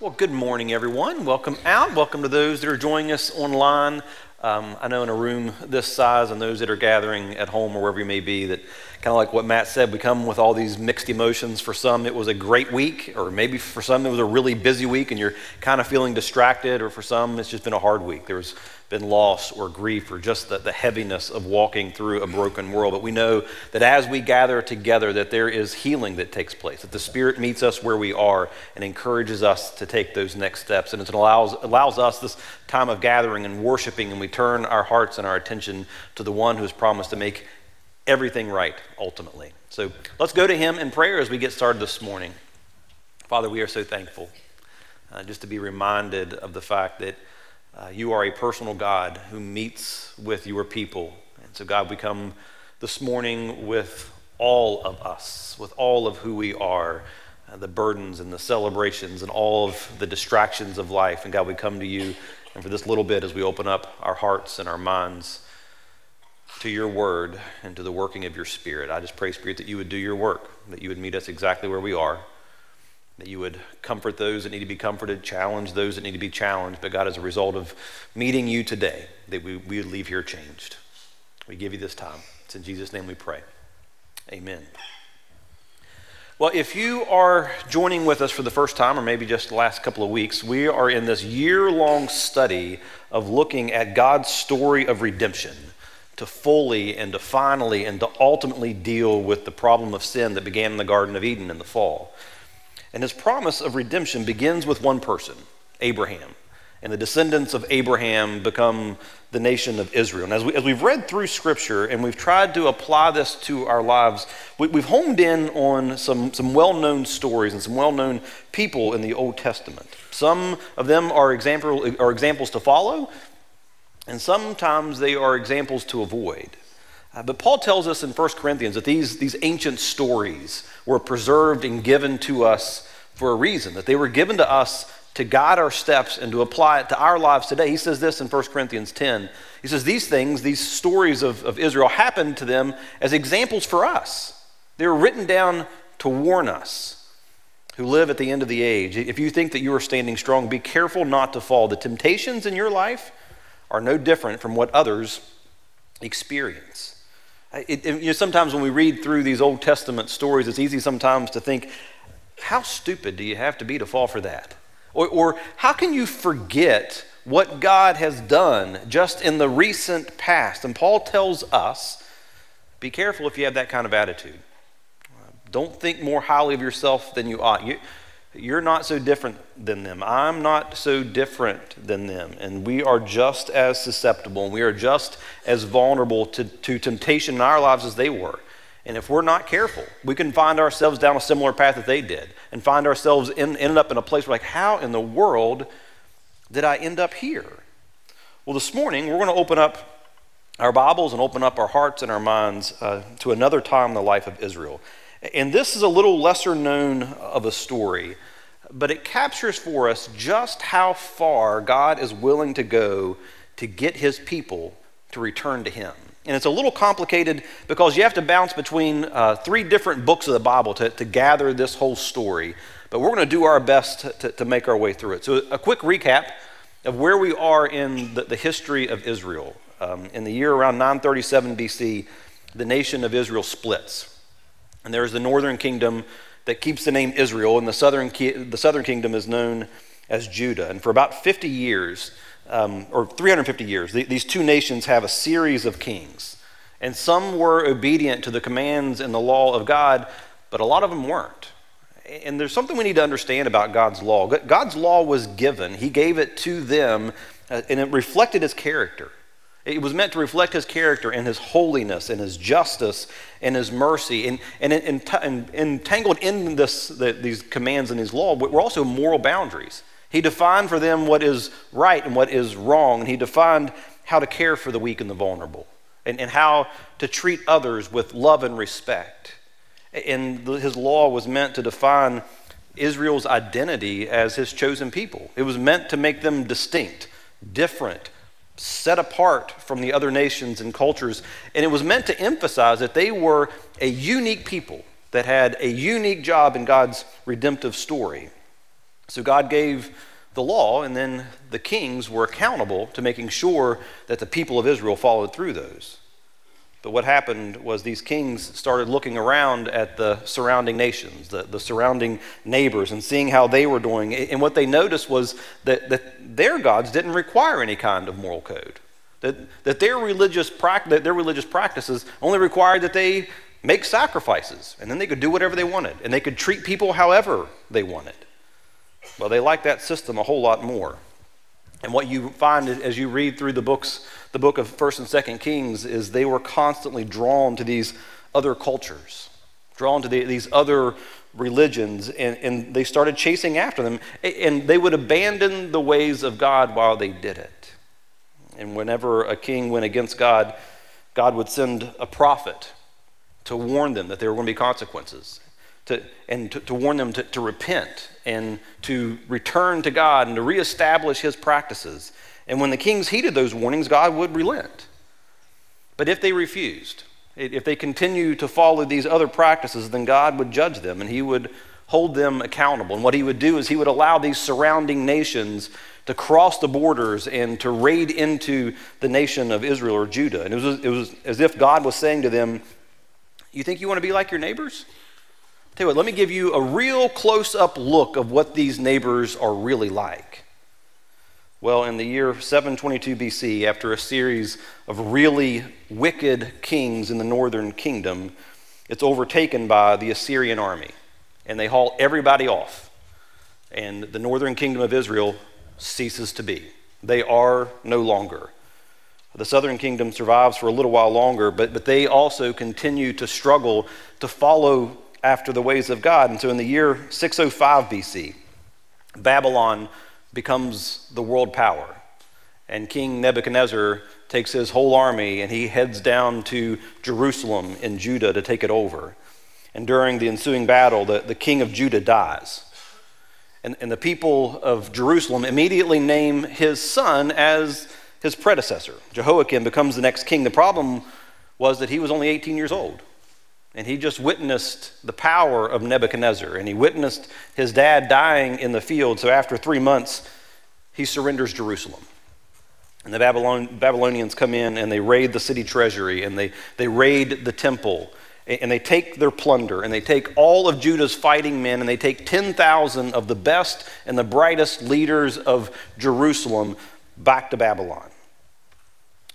Well, good morning, everyone. Welcome out. Welcome to those that are joining us online. Um, I know in a room this size and those that are gathering at home or wherever you may be, that kind of like what Matt said, we come with all these mixed emotions. For some, it was a great week, or maybe for some, it was a really busy week and you're kind of feeling distracted, or for some, it's just been a hard week. There's been loss or grief or just the, the heaviness of walking through a broken world. But we know that as we gather together, that there is healing that takes place, that the Spirit meets us where we are and encourages us to take those next steps. And it allows, allows us this time of gathering and worshiping, and we turn our hearts and our attention to the one who has promised to make everything right ultimately. So let's go to him in prayer as we get started this morning. Father, we are so thankful uh, just to be reminded of the fact that uh, you are a personal God who meets with your people. And so, God, we come this morning with all of us, with all of who we are, uh, the burdens and the celebrations and all of the distractions of life. And God, we come to you, and for this little bit, as we open up our hearts and our minds to your word and to the working of your spirit, I just pray, Spirit, that you would do your work, that you would meet us exactly where we are that you would comfort those that need to be comforted, challenge those that need to be challenged. But God, as a result of meeting you today, that we, we would leave here changed. We give you this time. It's in Jesus' name we pray. Amen. Well, if you are joining with us for the first time, or maybe just the last couple of weeks, we are in this year long study of looking at God's story of redemption to fully and to finally and to ultimately deal with the problem of sin that began in the Garden of Eden in the fall. And his promise of redemption begins with one person, Abraham. And the descendants of Abraham become the nation of Israel. And as, we, as we've read through Scripture and we've tried to apply this to our lives, we, have homed in on some, some well known stories and some well known people in the Old Testament. Some of them are, example, are examples to follow, and sometimes they are examples to avoid. Uh, but Paul tells us in 1 Corinthians that these, these ancient stories were preserved and given to us for a reason, that they were given to us to guide our steps and to apply it to our lives today. He says this in 1 Corinthians 10. He says, These things, these stories of, of Israel, happened to them as examples for us. They were written down to warn us who live at the end of the age. If you think that you are standing strong, be careful not to fall. The temptations in your life are no different from what others experience. It, it, you know, sometimes when we read through these Old Testament stories, it's easy sometimes to think, how stupid do you have to be to fall for that? Or, or how can you forget what God has done just in the recent past? And Paul tells us be careful if you have that kind of attitude. Don't think more highly of yourself than you ought. You, you're not so different than them. I'm not so different than them. And we are just as susceptible and we are just as vulnerable to, to temptation in our lives as they were. And if we're not careful, we can find ourselves down a similar path that they did and find ourselves in, ended up in a place where, like, how in the world did I end up here? Well, this morning, we're going to open up our Bibles and open up our hearts and our minds uh, to another time in the life of Israel. And this is a little lesser known of a story, but it captures for us just how far God is willing to go to get his people to return to him. And it's a little complicated because you have to bounce between uh, three different books of the Bible to, to gather this whole story. But we're going to do our best to, to, make our way through it. So, a quick recap of where we are in the, the history of Israel. Um, in the year around 937 BC, the nation of Israel splits. And there is the northern kingdom that keeps the name Israel, and the southern, the southern kingdom is known as Judah. And for about 50 years, um, or 350 years, these two nations have a series of kings. And some were obedient to the commands and the law of God, but a lot of them weren't. And there's something we need to understand about God's law. God's law was given, He gave it to them, uh, and it reflected His character. It was meant to reflect his character and his holiness and his justice and his mercy. And, and, and, and entangled in this, the, these commands and his law were also moral boundaries. He defined for them what is right and what is wrong, and he defined how to care for the weak and the vulnerable, and, and how to treat others with love and respect. And his law was meant to define Israel's identity as his chosen people. It was meant to make them distinct, different, set apart from the other nations and cultures. And it was meant to emphasize that they were a unique people that had a unique job in God's redemptive story. So God gave the law, and then the kings were accountable to making sure that the people of Israel followed through those. But what happened was these kings started looking around at the surrounding nations, the, the surrounding neighbors, and seeing how they were doing. And what they noticed was that, that their gods didn't require any kind of moral code. That, that, their religious that their religious practices only required that they make sacrifices, and then they could do whatever they wanted, and they could treat people however they wanted. Well, they liked that system a whole lot more. And what you find as you read through the books the book of 1st and 2nd Kings is they were constantly drawn to these other cultures, drawn to the, these other religions, and, and they started chasing after them. And they would abandon the ways of God while they did it. And whenever a king went against God, God would send a prophet to warn them that there were going to be consequences, to, and to, to warn them to, to repent and to return to God and to reestablish his practices. And when the kings heeded those warnings, God would relent. But if they refused, if they continue to follow these other practices, then God would judge them and he would hold them accountable. And what he would do is he would allow these surrounding nations to cross the borders and to raid into the nation of Israel or Judah. And it was, it was as if God was saying to them, You think you want to be like your neighbors? Tell you what, let me give you a real close up look of what these neighbors are really like. Well, in the year 722 BC, after a series of really wicked kings in the northern kingdom, it's overtaken by the Assyrian army, and they haul everybody off. And the northern kingdom of Israel ceases to be. They are no longer. The southern kingdom survives for a little while longer, but, but they also continue to struggle to follow after the ways of God. And so in the year 605 BC, Babylon becomes the world power. And King Nebuchadnezzar takes his whole army and he heads down to Jerusalem in Judah to take it over. And during the ensuing battle, the, the king of Judah dies. And, and the people of Jerusalem immediately name his son as his predecessor. Jehoiakim becomes the next king. The problem was that he was only 18 years old. And he just witnessed the power of Nebuchadnezzar. And he witnessed his dad dying in the field. So after three months, he surrenders Jerusalem. And the Babylon, Babylonians come in and they raid the city treasury and they, they raid the temple. And they take their plunder and they take all of Judah's fighting men and they take 10,000 of the best and the brightest leaders of Jerusalem back to Babylon.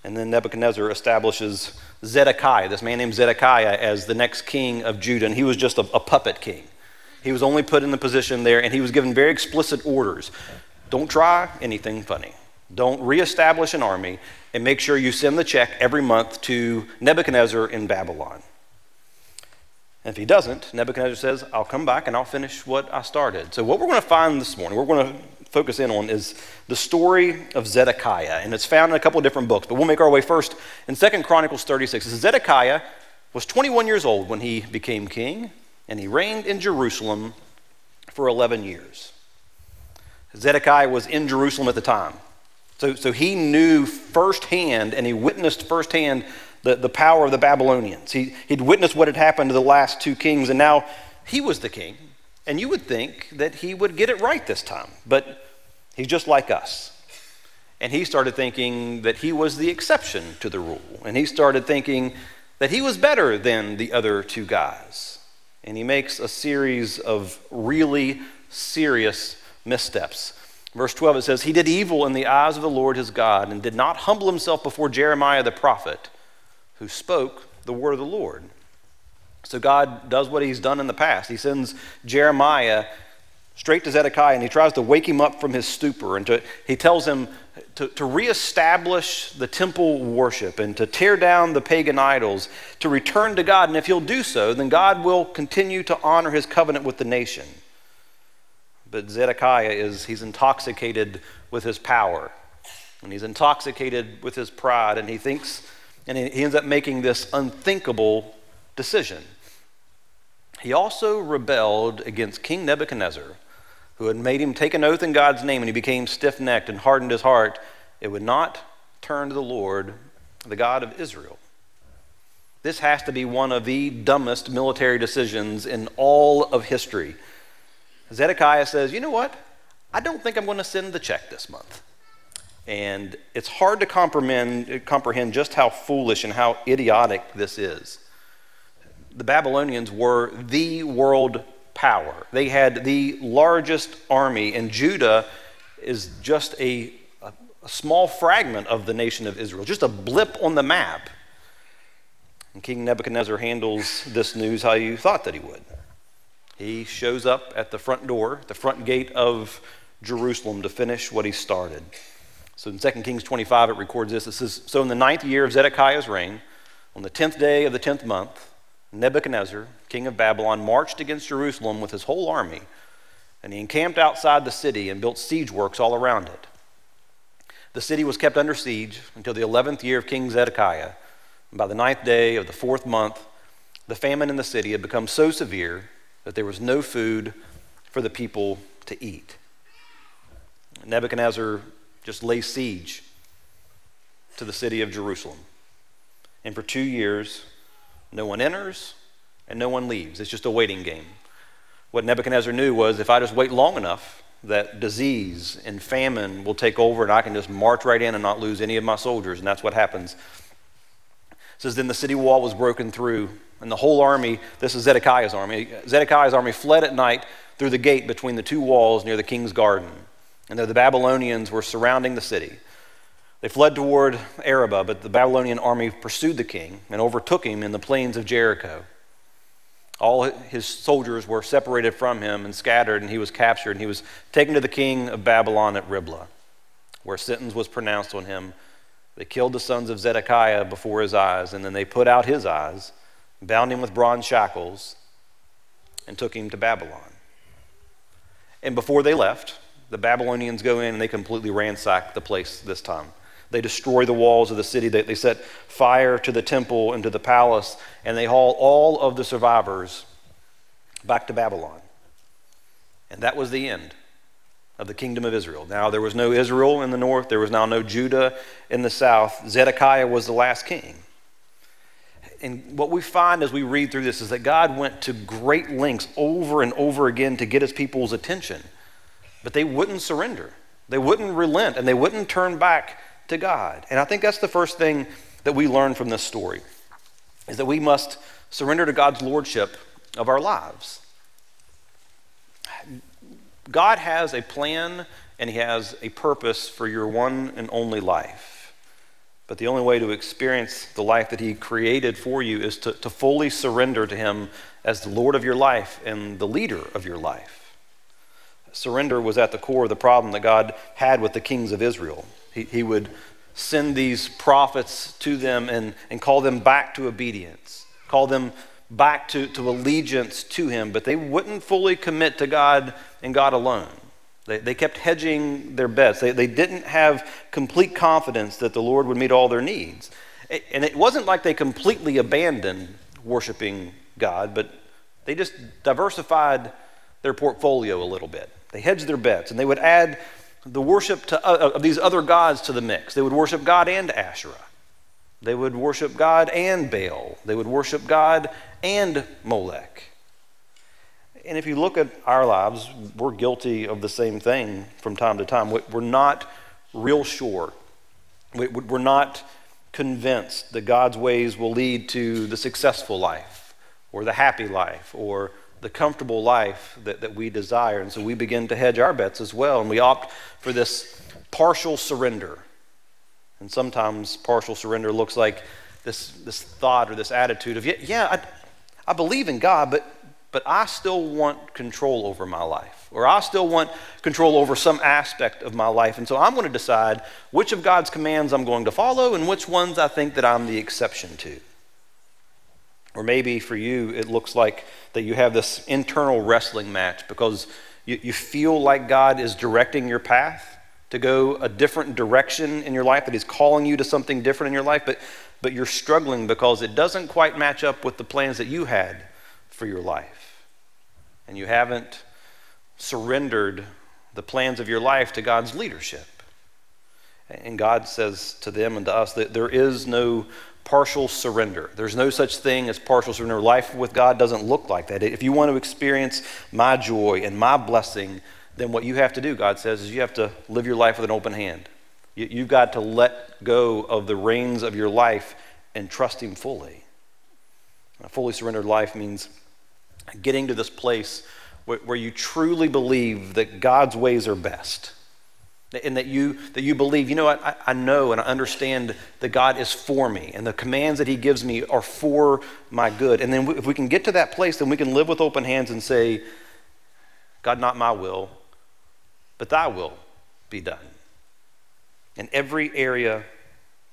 And then Nebuchadnezzar establishes Zedekiah, this man named Zedekiah, as the next king of Judah. And he was just a, a puppet king. He was only put in the position there, and he was given very explicit orders. Don't try anything funny. Don't reestablish an army, and make sure you send the check every month to Nebuchadnezzar in Babylon. And if he doesn't, Nebuchadnezzar says, I'll come back and I'll finish what I started. So, what we're going to find this morning, we're going to focus in on is the story of Zedekiah. And it's found in a couple of different books, but we'll make our way first in Second Chronicles 36. Says, Zedekiah was 21 years old when he became king, and he reigned in Jerusalem for 11 years. Zedekiah was in Jerusalem at the time. So, so he knew firsthand and he witnessed firsthand the, the power of the Babylonians. He, he'd witnessed what had happened to the last two kings, and now he was the king. And you would think that he would get it right this time, but he's just like us. And he started thinking that he was the exception to the rule. And he started thinking that he was better than the other two guys. And he makes a series of really serious missteps. Verse 12 it says, He did evil in the eyes of the Lord his God and did not humble himself before Jeremiah the prophet, who spoke the word of the Lord. So God does what he's done in the past. He sends Jeremiah straight to Zedekiah and he tries to wake him up from his stupor. And to, he tells him to, to reestablish the temple worship and to tear down the pagan idols, to return to God. And if he'll do so, then God will continue to honor his covenant with the nation. But Zedekiah is, he's intoxicated with his power. And he's intoxicated with his pride. And he thinks, and he ends up making this unthinkable decision. He also rebelled against King Nebuchadnezzar, who had made him take an oath in God's name, and he became stiff necked and hardened his heart. It would not turn to the Lord, the God of Israel. This has to be one of the dumbest military decisions in all of history. Zedekiah says, You know what? I don't think I'm going to send the check this month. And it's hard to comprehend, comprehend just how foolish and how idiotic this is. The Babylonians were the world power, they had the largest army, and Judah is just a, a, a small fragment of the nation of Israel, just a blip on the map. And King Nebuchadnezzar handles this news how you thought that he would. He shows up at the front door, the front gate of Jerusalem to finish what he started. So in 2 Kings 25, it records this. It says, So in the ninth year of Zedekiah's reign, on the tenth day of the tenth month, Nebuchadnezzar, king of Babylon, marched against Jerusalem with his whole army, and he encamped outside the city and built siege works all around it. The city was kept under siege until the eleventh year of King Zedekiah. And by the ninth day of the fourth month, the famine in the city had become so severe that there was no food for the people to eat. Nebuchadnezzar just lays siege to the city of Jerusalem. And for two years, no one enters and no one leaves. It's just a waiting game. What Nebuchadnezzar knew was if I just wait long enough, that disease and famine will take over and I can just march right in and not lose any of my soldiers. And that's what happens. It says, Then the city wall was broken through, and the whole army, this is Zedekiah's army, Zedekiah's army fled at night through the gate between the two walls near the king's garden. And though the Babylonians were surrounding the city, they fled toward Arabah, but the Babylonian army pursued the king and overtook him in the plains of Jericho. All his soldiers were separated from him and scattered, and he was captured, and he was taken to the king of Babylon at Riblah, where sentence was pronounced on him. They killed the sons of Zedekiah before his eyes, and then they put out his eyes, bound him with bronze shackles, and took him to Babylon. And before they left, the Babylonians go in and they completely ransack the place this time. They destroy the walls of the city. They, they set fire to the temple and to the palace, and they haul all of the survivors back to Babylon. And that was the end of the kingdom of Israel. Now, there was no Israel in the north, there was now no Judah in the south. Zedekiah was the last king. And what we find as we read through this is that God went to great lengths over and over again to get his people's attention. But they wouldn't surrender. They wouldn't relent and they wouldn't turn back to God. And I think that's the first thing that we learn from this story is that we must surrender to God's lordship of our lives. God has a plan and he has a purpose for your one and only life. But the only way to experience the life that he created for you is to, to fully surrender to him as the Lord of your life and the leader of your life surrender was at the core of the problem that God had with the kings of Israel. He, he would send these prophets to them and, and call them back to obedience, call them back to, to allegiance to Him, but they wouldn't fully commit to God and God alone. They, they kept hedging their bets. They, they didn't have complete confidence that the Lord would meet all their needs. And it wasn't like they completely abandoned worshiping God, but they just diversified their portfolio a little bit. They hedged their bets, and they would add the worship to, uh, of these other gods to the mix. They would worship God and Asherah. They would worship God and Baal. They would worship God and Molech. And if you look at our lives, we're guilty of the same thing from time to time. We're not real sure. We're not convinced that God's ways will lead to the successful life or the happy life or the comfortable life that, that we desire. And so we begin to hedge our bets as well. And we opt for this partial surrender. And sometimes partial surrender looks like this, this thought or this attitude of, yeah, yeah I, I believe in God, but, but I still want control over my life. Or I still want control over some aspect of my life. And so I'm going to decide which of God's commands I'm going to follow and which ones I think that I'm the exception to. Or maybe for you, it looks like that you have this internal wrestling match because you, you feel like God is directing your path to go a different direction in your life, that He's calling you to something different in your life, but, but you're struggling because it doesn't quite match up with the plans that you had for your life. And you haven't surrendered the plans of your life to God's leadership. And God says to them and to us that there is no partial surrender. There's no such thing as partial surrender. Life with God doesn't look like that. If you want to experience my joy and my blessing, then what you have to do, God says, is you have to live your life with an open hand. You, have got to let go of the reins of your life and trust Him fully. A fully surrendered life means getting to this place where, where you truly believe that God's ways are best. And that you, that you believe, you know what, I, I know and I understand that God is for me, and the commands that He gives me are for my good. And then if we can get to that place, then we can live with open hands and say, God, not my will, but thy will be done in every area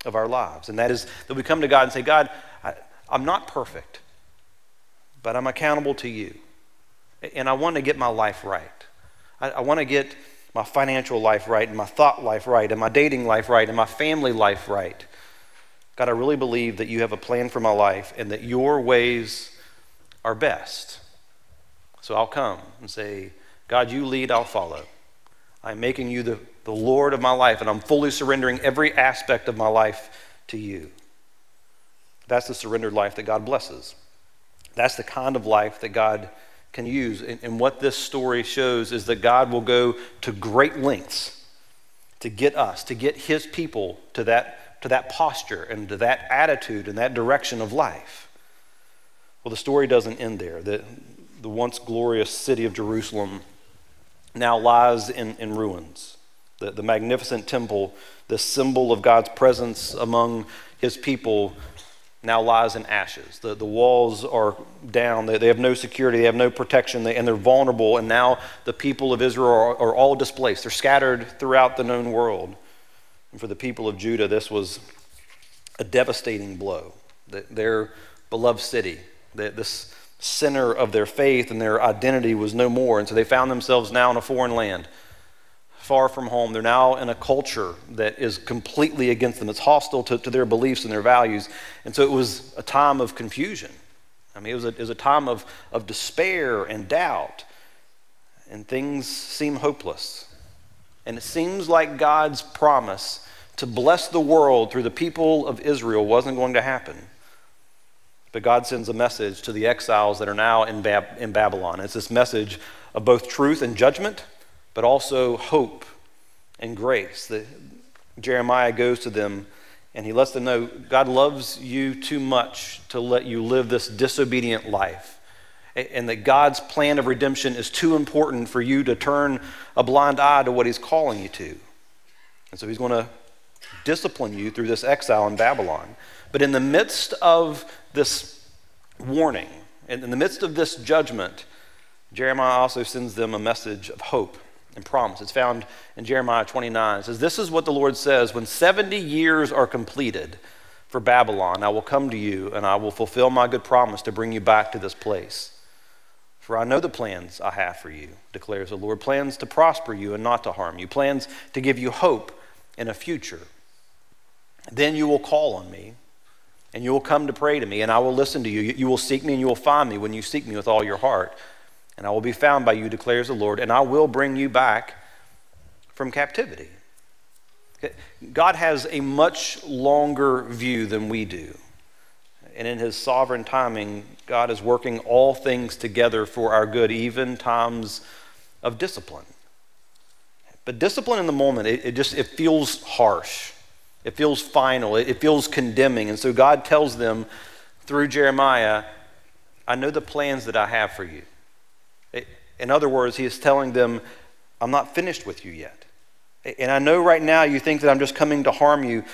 of our lives. And that is that we come to God and say, God, I, I'm not perfect, but I'm accountable to you. And I want to get my life right. I, I want to get my financial life right, and my thought life right, and my dating life right, and my family life right. God, I really believe that you have a plan for my life and that your ways are best. So I'll come and say, God, you lead, I'll follow. I'm making you the, the Lord of my life, and I'm fully surrendering every aspect of my life to you. That's the surrendered life that God blesses. That's the kind of life that God can use. And, and what this story shows is that God will go to great lengths to get us, to get his people to that, to that posture and to that attitude and that direction of life. Well, the story doesn't end there. The, the once glorious city of Jerusalem now lies in, in ruins. The, the magnificent temple, the symbol of God's presence among his people, now lies in ashes. The, the walls are down. They, they have no security. They have no protection. They, and they're vulnerable. And now the people of Israel are, are all displaced. They're scattered throughout the known world. And for the people of Judah, this was a devastating blow. Their beloved city, this center of their faith and their identity was no more. And so they found themselves now in a foreign land, far from home. They're now in a culture that is completely against them, it's hostile to, to their beliefs and their values. And so it was a time of confusion. I mean, it was a, it was a time of, of despair and doubt, and things seem hopeless. And it seems like God's promise to bless the world through the people of Israel wasn't going to happen. But God sends a message to the exiles that are now in, Bab- in Babylon. It's this message of both truth and judgment, but also hope and grace. The, Jeremiah goes to them and he lets them know God loves you too much to let you live this disobedient life. And that God's plan of redemption is too important for you to turn a blind eye to what he's calling you to. And so he's going to discipline you through this exile in Babylon. But in the midst of this warning, and in the midst of this judgment, Jeremiah also sends them a message of hope and promise. It's found in Jeremiah 29. It says, This is what the Lord says When 70 years are completed for Babylon, I will come to you and I will fulfill my good promise to bring you back to this place. For I know the plans I have for you, declares the Lord plans to prosper you and not to harm you, plans to give you hope in a future. Then you will call on me and you will come to pray to me, and I will listen to you. You will seek me, and you will find me when you seek me with all your heart. And I will be found by you, declares the Lord, and I will bring you back from captivity. God has a much longer view than we do. And in his sovereign timing, God is working all things together for our good, even times of discipline. But discipline in the moment, it, it just it feels harsh. It feels final, it feels condemning. And so God tells them through Jeremiah, I know the plans that I have for you. In other words, he is telling them, I'm not finished with you yet. And I know right now you think that I'm just coming to harm you,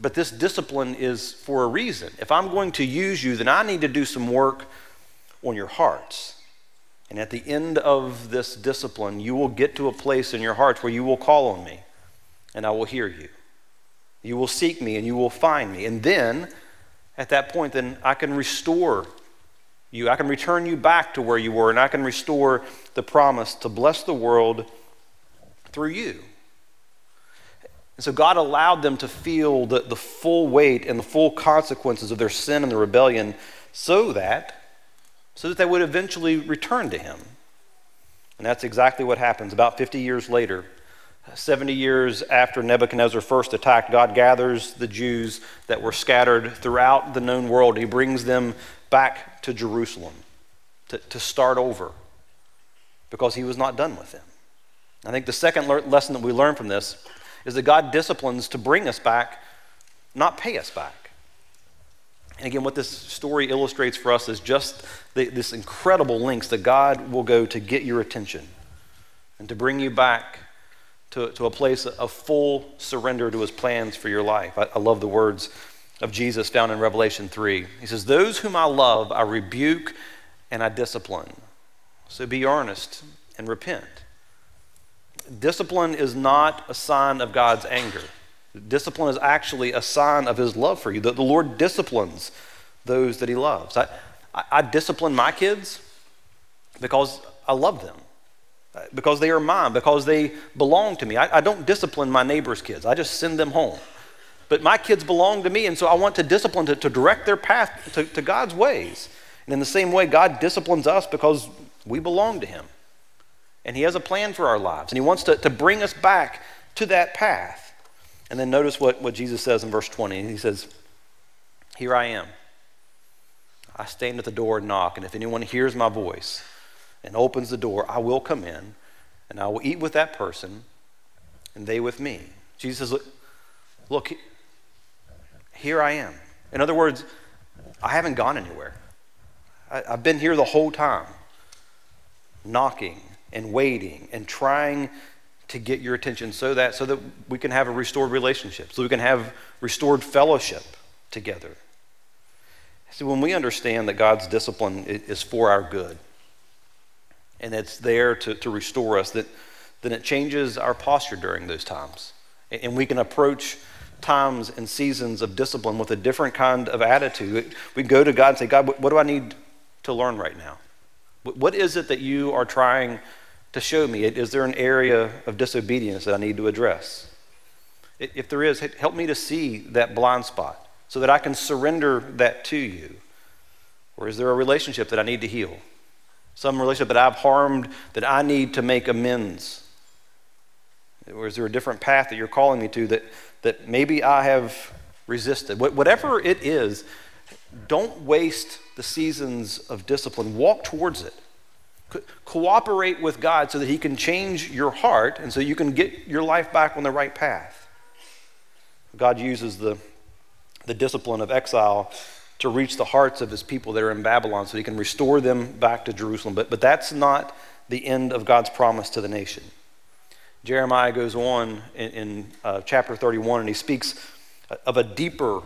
but this discipline is for a reason. If I'm going to use you, then I need to do some work on your hearts. And at the end of this discipline, you will get to a place in your hearts where you will call on me and I will hear you. You will seek me and you will find me. And then, at that point, then I can restore you. I can return you back to where you were, and I can restore the promise to bless the world through you. And so God allowed them to feel the, the full weight and the full consequences of their sin and the rebellion so that so that they would eventually return to him. And that's exactly what happens. About 50 years later, 70 years after Nebuchadnezzar first attacked, God gathers the Jews that were scattered throughout the known world. He brings them back to Jerusalem to, to start over because he was not done with them. I think the second le- lesson that we learn from this is that God disciplines to bring us back, not pay us back. And again, what this story illustrates for us is just the, this incredible lengths that God will go to get your attention and to bring you back to, to a place of full surrender to his plans for your life. I, I love the words of Jesus found in Revelation 3. He says, Those whom I love, I rebuke and I discipline. So be earnest and repent. Discipline is not a sign of God's anger. Discipline is actually a sign of his love for you. The, the Lord disciplines those that he loves. I, I, I discipline my kids because I love them, because they are mine, because they belong to me. I, I don't discipline my neighbor's kids, I just send them home. But my kids belong to me, and so I want to discipline to, to direct their path to, to God's ways. And in the same way, God disciplines us because we belong to Him. And He has a plan for our lives, and He wants to, to bring us back to that path. And then notice what, what Jesus says in verse 20. He says, Here I am. I stand at the door and knock, and if anyone hears my voice and opens the door, I will come in, and I will eat with that person, and they with me. Jesus says, Look, look here I am. In other words, I haven't gone anywhere. I, have been here the whole time, knocking and waiting and trying to get your attention so that so that we can have a restored relationship, so we can have restored fellowship together. So when we understand that God's discipline is for our good, and it's there to, to restore us, that then it changes our posture during those times. And we can approach times and seasons of discipline with a different kind of attitude. We go to God and say, God, what do I need to learn right now? What is it that you are trying to show me? Is there an area of disobedience that I need to address? If there is, help me to see that blind spot so that I can surrender that to you. Or is there a relationship that I need to heal? Some relationship that I've harmed that I need to make amends? Or is there a different path that you're calling me to that, that maybe I have resisted? Whatever it is, don't waste the seasons of discipline. Walk towards it. Co- cooperate with God so that He can change your heart and so you can get your life back on the right path. God uses the, the discipline of exile to reach the hearts of His people that are in Babylon so He can restore them back to Jerusalem. But, but that's not the end of God's promise to the nation. Jeremiah goes on in, in uh, chapter 31 and he speaks of a deeper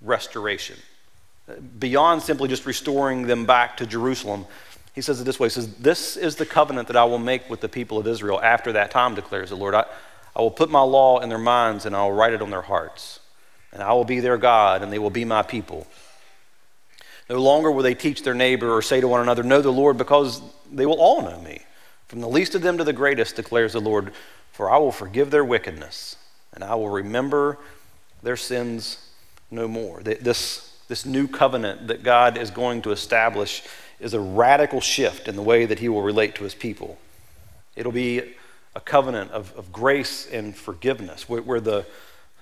restoration beyond simply just restoring them back to Jerusalem. He says it this way He says, This is the covenant that I will make with the people of Israel after that time, declares the Lord. I, I will put my law in their minds and I will write it on their hearts. And I will be their God and they will be my people. No longer will they teach their neighbor or say to one another, Know the Lord, because they will all know me. From the least of them to the greatest, declares the Lord, for I will forgive their wickedness and I will remember their sins no more. This this new covenant that God is going to establish is a radical shift in the way that he will relate to his people. It'll be a covenant of, of grace and forgiveness where, where the,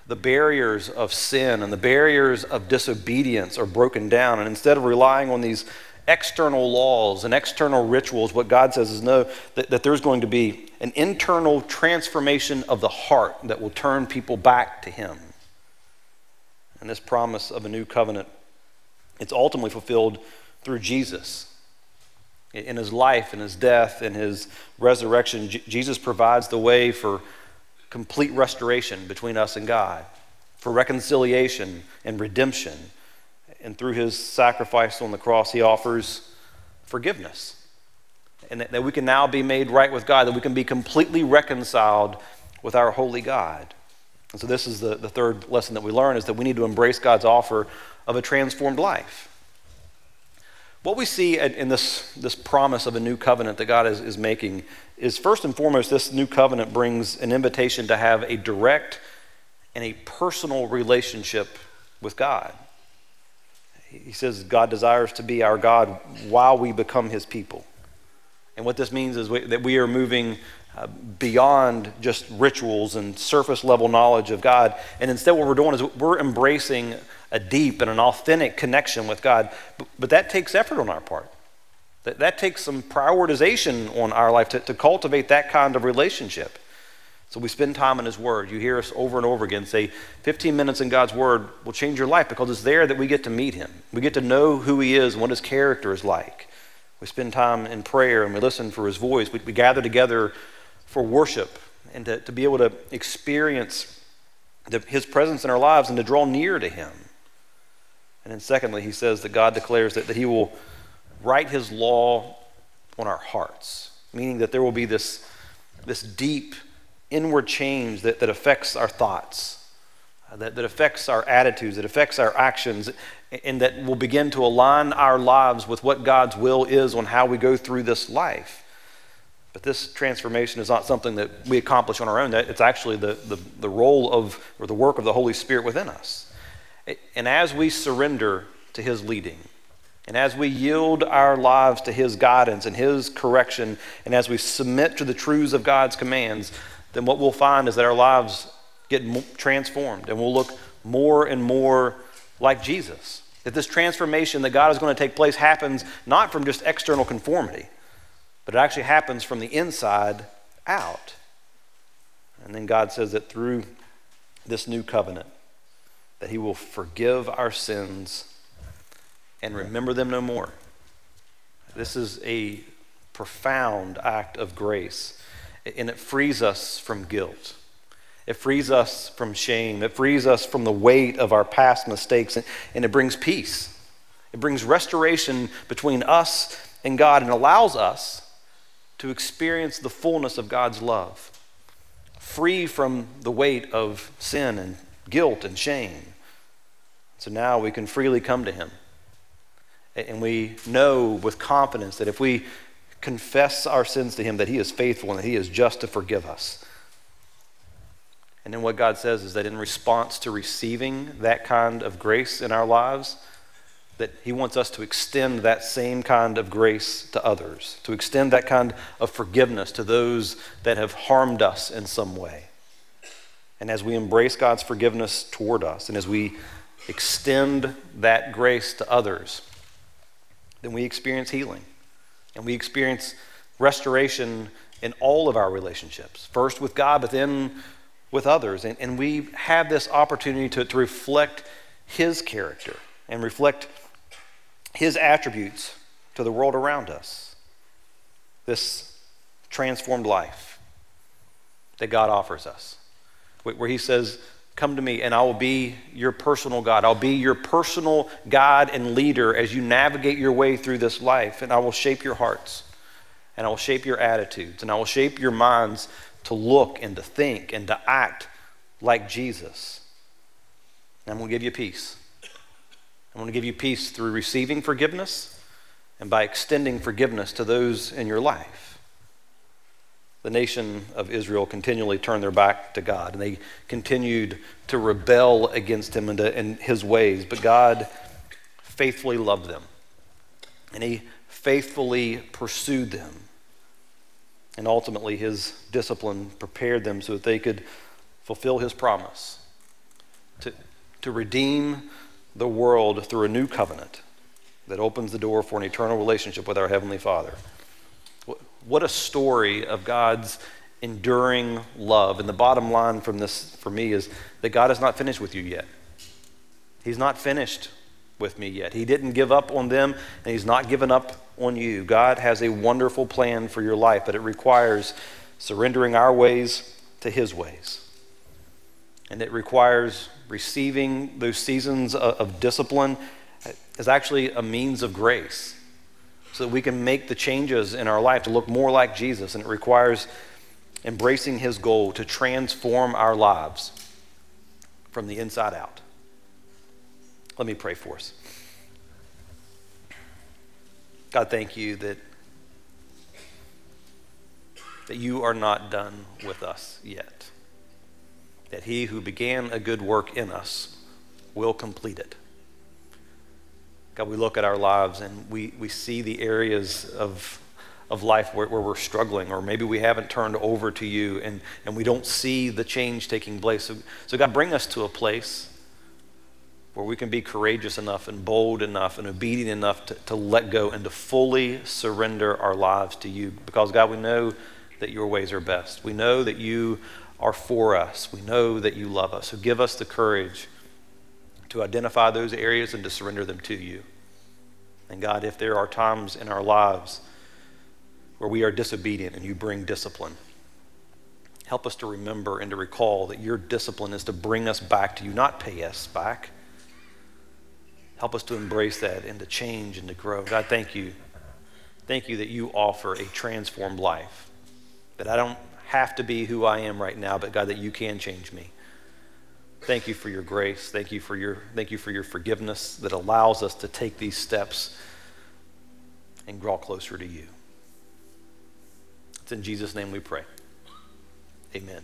the barriers of sin and the barriers of disobedience are broken down. And instead of relying on these external laws and external rituals, what God says is no, that, that there's going to be an internal transformation of the heart that will turn people back to Him. And this promise of a new covenant it's ultimately fulfilled through Jesus. In his life, in his death, in his resurrection, J- Jesus provides the way for complete restoration between us and God, for reconciliation and redemption. And through his sacrifice on the cross, he offers forgiveness. And that, that we can now be made right with God, that we can be completely reconciled with our holy God. And so, this is the, the third lesson that we learn is that we need to embrace God's offer of a transformed life. What we see in this, this promise of a new covenant that God is, is making is first and foremost, this new covenant brings an invitation to have a direct and a personal relationship with God. He says God desires to be our God while we become his people. And what this means is we, that we are moving uh, beyond just rituals and surface level knowledge of God. And instead, what we're doing is we're embracing a deep and an authentic connection with God. But, but that takes effort on our part. That, that takes some prioritization on our life to, to cultivate that kind of relationship. So we spend time in His Word. You hear us over and over again say 15 minutes in God's Word will change your life because it's there that we get to meet Him. We get to know who He is and what His character is like. We spend time in prayer and we listen for His voice. We, we gather together for worship and to, to be able to experience the, His presence in our lives and to draw near to Him. And then, secondly, He says that God declares that, that He will write His law on our hearts, meaning that there will be this, this deep, inward change that, that affects our thoughts, uh, that, that affects our attitudes, that affects our actions, and that will begin to align our lives with what God's will is on how we go through this life. But this transformation is not something that we accomplish on our own. It's actually the, the, the role of, or the work of the Holy Spirit within us. And as we surrender to His leading, and as we yield our lives to His guidance and His correction, and as we submit to the truths of God's commands, then what we'll find is that our lives get transformed and we'll look more and more like Jesus. That this transformation that God is going to take place happens not from just external conformity, but it actually happens from the inside out. And then God says that through this new covenant, that He will forgive our sins and remember them no more. This is a profound act of grace and it frees us from guilt. It frees us from shame. It frees us from the weight of our past mistakes, and, it brings peace. It brings restoration between us and God and allows us to experience the fullness of God's love, free from the weight of sin and guilt and shame. So now we can freely come to Him. And we know with confidence that if we confess our sins to Him, that He is faithful and that He is just to forgive us. And then what God says is that in response to receiving that kind of grace in our lives, that He wants us to extend that same kind of grace to others, to extend that kind of forgiveness to those that have harmed us in some way. And as we embrace God's forgiveness toward us, and as we extend that grace to others, then we experience healing. And we experience restoration in all of our relationships, first with God, but then with others. And, and we have this opportunity to, to reflect His character and reflect His attributes to the world around us. This transformed life that God offers us, where He says, Come to me, and I will be your personal God. I'll be your personal God and leader as you navigate your way through this life, and I will shape your hearts, and I will shape your attitudes, and I will shape your minds to look and to think and to act like Jesus. And I'm going to give you peace. I'm going to give you peace through receiving forgiveness and by extending forgiveness to those in your life the nation of Israel continually turned their back to God and they continued to rebel against him and, to, and his ways. But God faithfully loved them and he faithfully pursued them. And ultimately, his discipline prepared them so that they could fulfill his promise to, to redeem the world through a new covenant that opens the door for an eternal relationship with our Heavenly Father. What a story of God's enduring love. And the bottom line from this for me is that God is not finished with you yet. He's not finished with me yet. He didn't give up on them, and He's not given up on you. God has a wonderful plan for your life, but it requires surrendering our ways to His ways. And it requires receiving those seasons of discipline as actually a means of grace so that we can make the changes in our life to look more like Jesus. And it requires embracing his goal to transform our lives from the inside out. Let me pray for us. God, thank you that, that you are not done with us yet. That he who began a good work in us will complete it. God, we look at our lives and we, we see the areas of, of life where, where we're struggling, or maybe we haven't turned over to you and, and we don't see the change taking place. So, so, God, bring us to a place where we can be courageous enough and bold enough and obedient enough to, to let go and to fully surrender our lives to you. Because, God, we know that your ways are best. We know that you are for us. We know that you love us. So give us the courage to identify those areas and to surrender them to you. And God, if there are times in our lives where we are disobedient and you bring discipline, help us to remember and to recall that your discipline is to bring us back to you, not pay us back. Help us to embrace that and to change and to grow. God, thank you. Thank you that you offer a transformed life. That I don't have to be who I am right now, but God, that you can change me. Thank you for your grace. Thank you for your, thank you for your forgiveness that allows us to take these steps and draw closer to you. It's in Jesus' name we pray. Amen.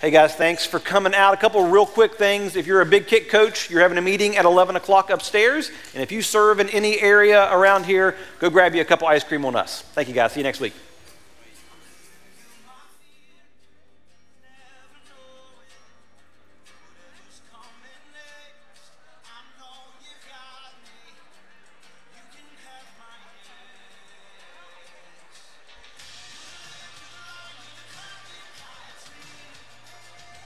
Hey guys, thanks for coming out. A couple real quick things. If you're a big kick coach, you're having a meeting at 11 o'clock upstairs. And if you serve in any area around here, go grab you a couple ice cream on us. Thank you guys. See you next week.